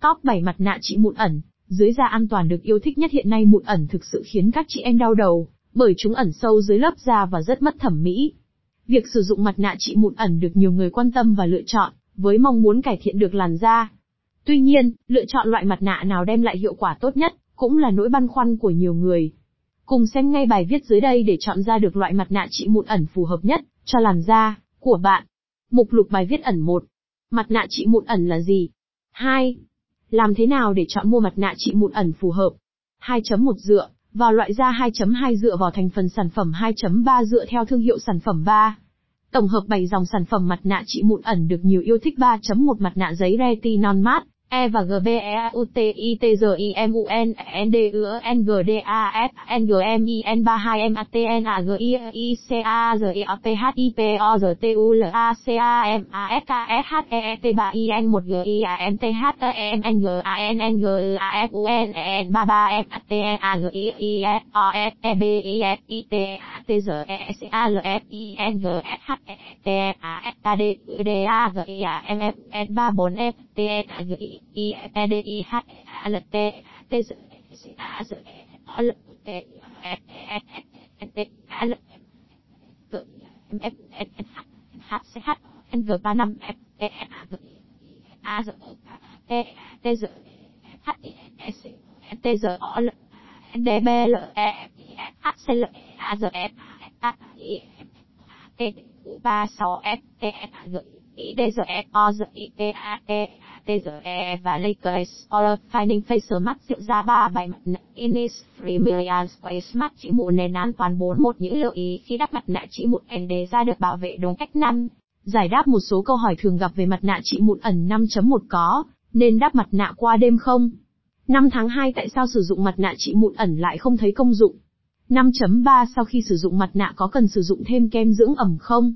Top 7 mặt nạ trị mụn ẩn, dưới da an toàn được yêu thích nhất hiện nay mụn ẩn thực sự khiến các chị em đau đầu, bởi chúng ẩn sâu dưới lớp da và rất mất thẩm mỹ. Việc sử dụng mặt nạ trị mụn ẩn được nhiều người quan tâm và lựa chọn, với mong muốn cải thiện được làn da. Tuy nhiên, lựa chọn loại mặt nạ nào đem lại hiệu quả tốt nhất, cũng là nỗi băn khoăn của nhiều người. Cùng xem ngay bài viết dưới đây để chọn ra được loại mặt nạ trị mụn ẩn phù hợp nhất cho làn da của bạn. Mục lục bài viết ẩn 1. Mặt nạ trị mụn ẩn là gì? 2. Làm thế nào để chọn mua mặt nạ trị mụn ẩn phù hợp? 2.1 dựa vào loại da 2.2 dựa vào thành phần sản phẩm 2.3 dựa theo thương hiệu sản phẩm 3. Tổng hợp 7 dòng sản phẩm mặt nạ trị mụn ẩn được nhiều yêu thích 3.1 mặt nạ giấy retinol matte E và G B E A U T I T G I M U N N D U N G D A F N G M I N 32 M A T N A G I I C A G I A P H I P O Z T U L A C A M A S K S H E E T 3 I N 1 G I A M T H E M N G A N N G A F U N N 33 M A T N A G I I S O S E B I S I T T g E C A L F I N G S H E T A S a D u D A G I A M F N 3 4 F T e A G I I E D I H L T T Z C A Z L T e T L G M F N H C H N G 3 5 F T e G A Z T T Z H e s T Z L D B L E H C L A Z F A I T 36 F T G I D Z F O Z I T A T TGE và Lakers All Finding Face mắt rượu ra 3 bài mặt nạ Innisfree Million Space mắt chỉ mụn nền an toàn 41 những lưu ý khi đắp mặt nạ chỉ mụn ẩn đề ra được bảo vệ đúng cách năm. Giải đáp một số câu hỏi thường gặp về mặt nạ trị mụn ẩn 5.1 có, nên đắp mặt nạ qua đêm không? 5 tháng 2 tại sao sử dụng mặt nạ trị mụn ẩn lại không thấy công dụng? 5.3 sau khi sử dụng mặt nạ có cần sử dụng thêm kem dưỡng ẩm không?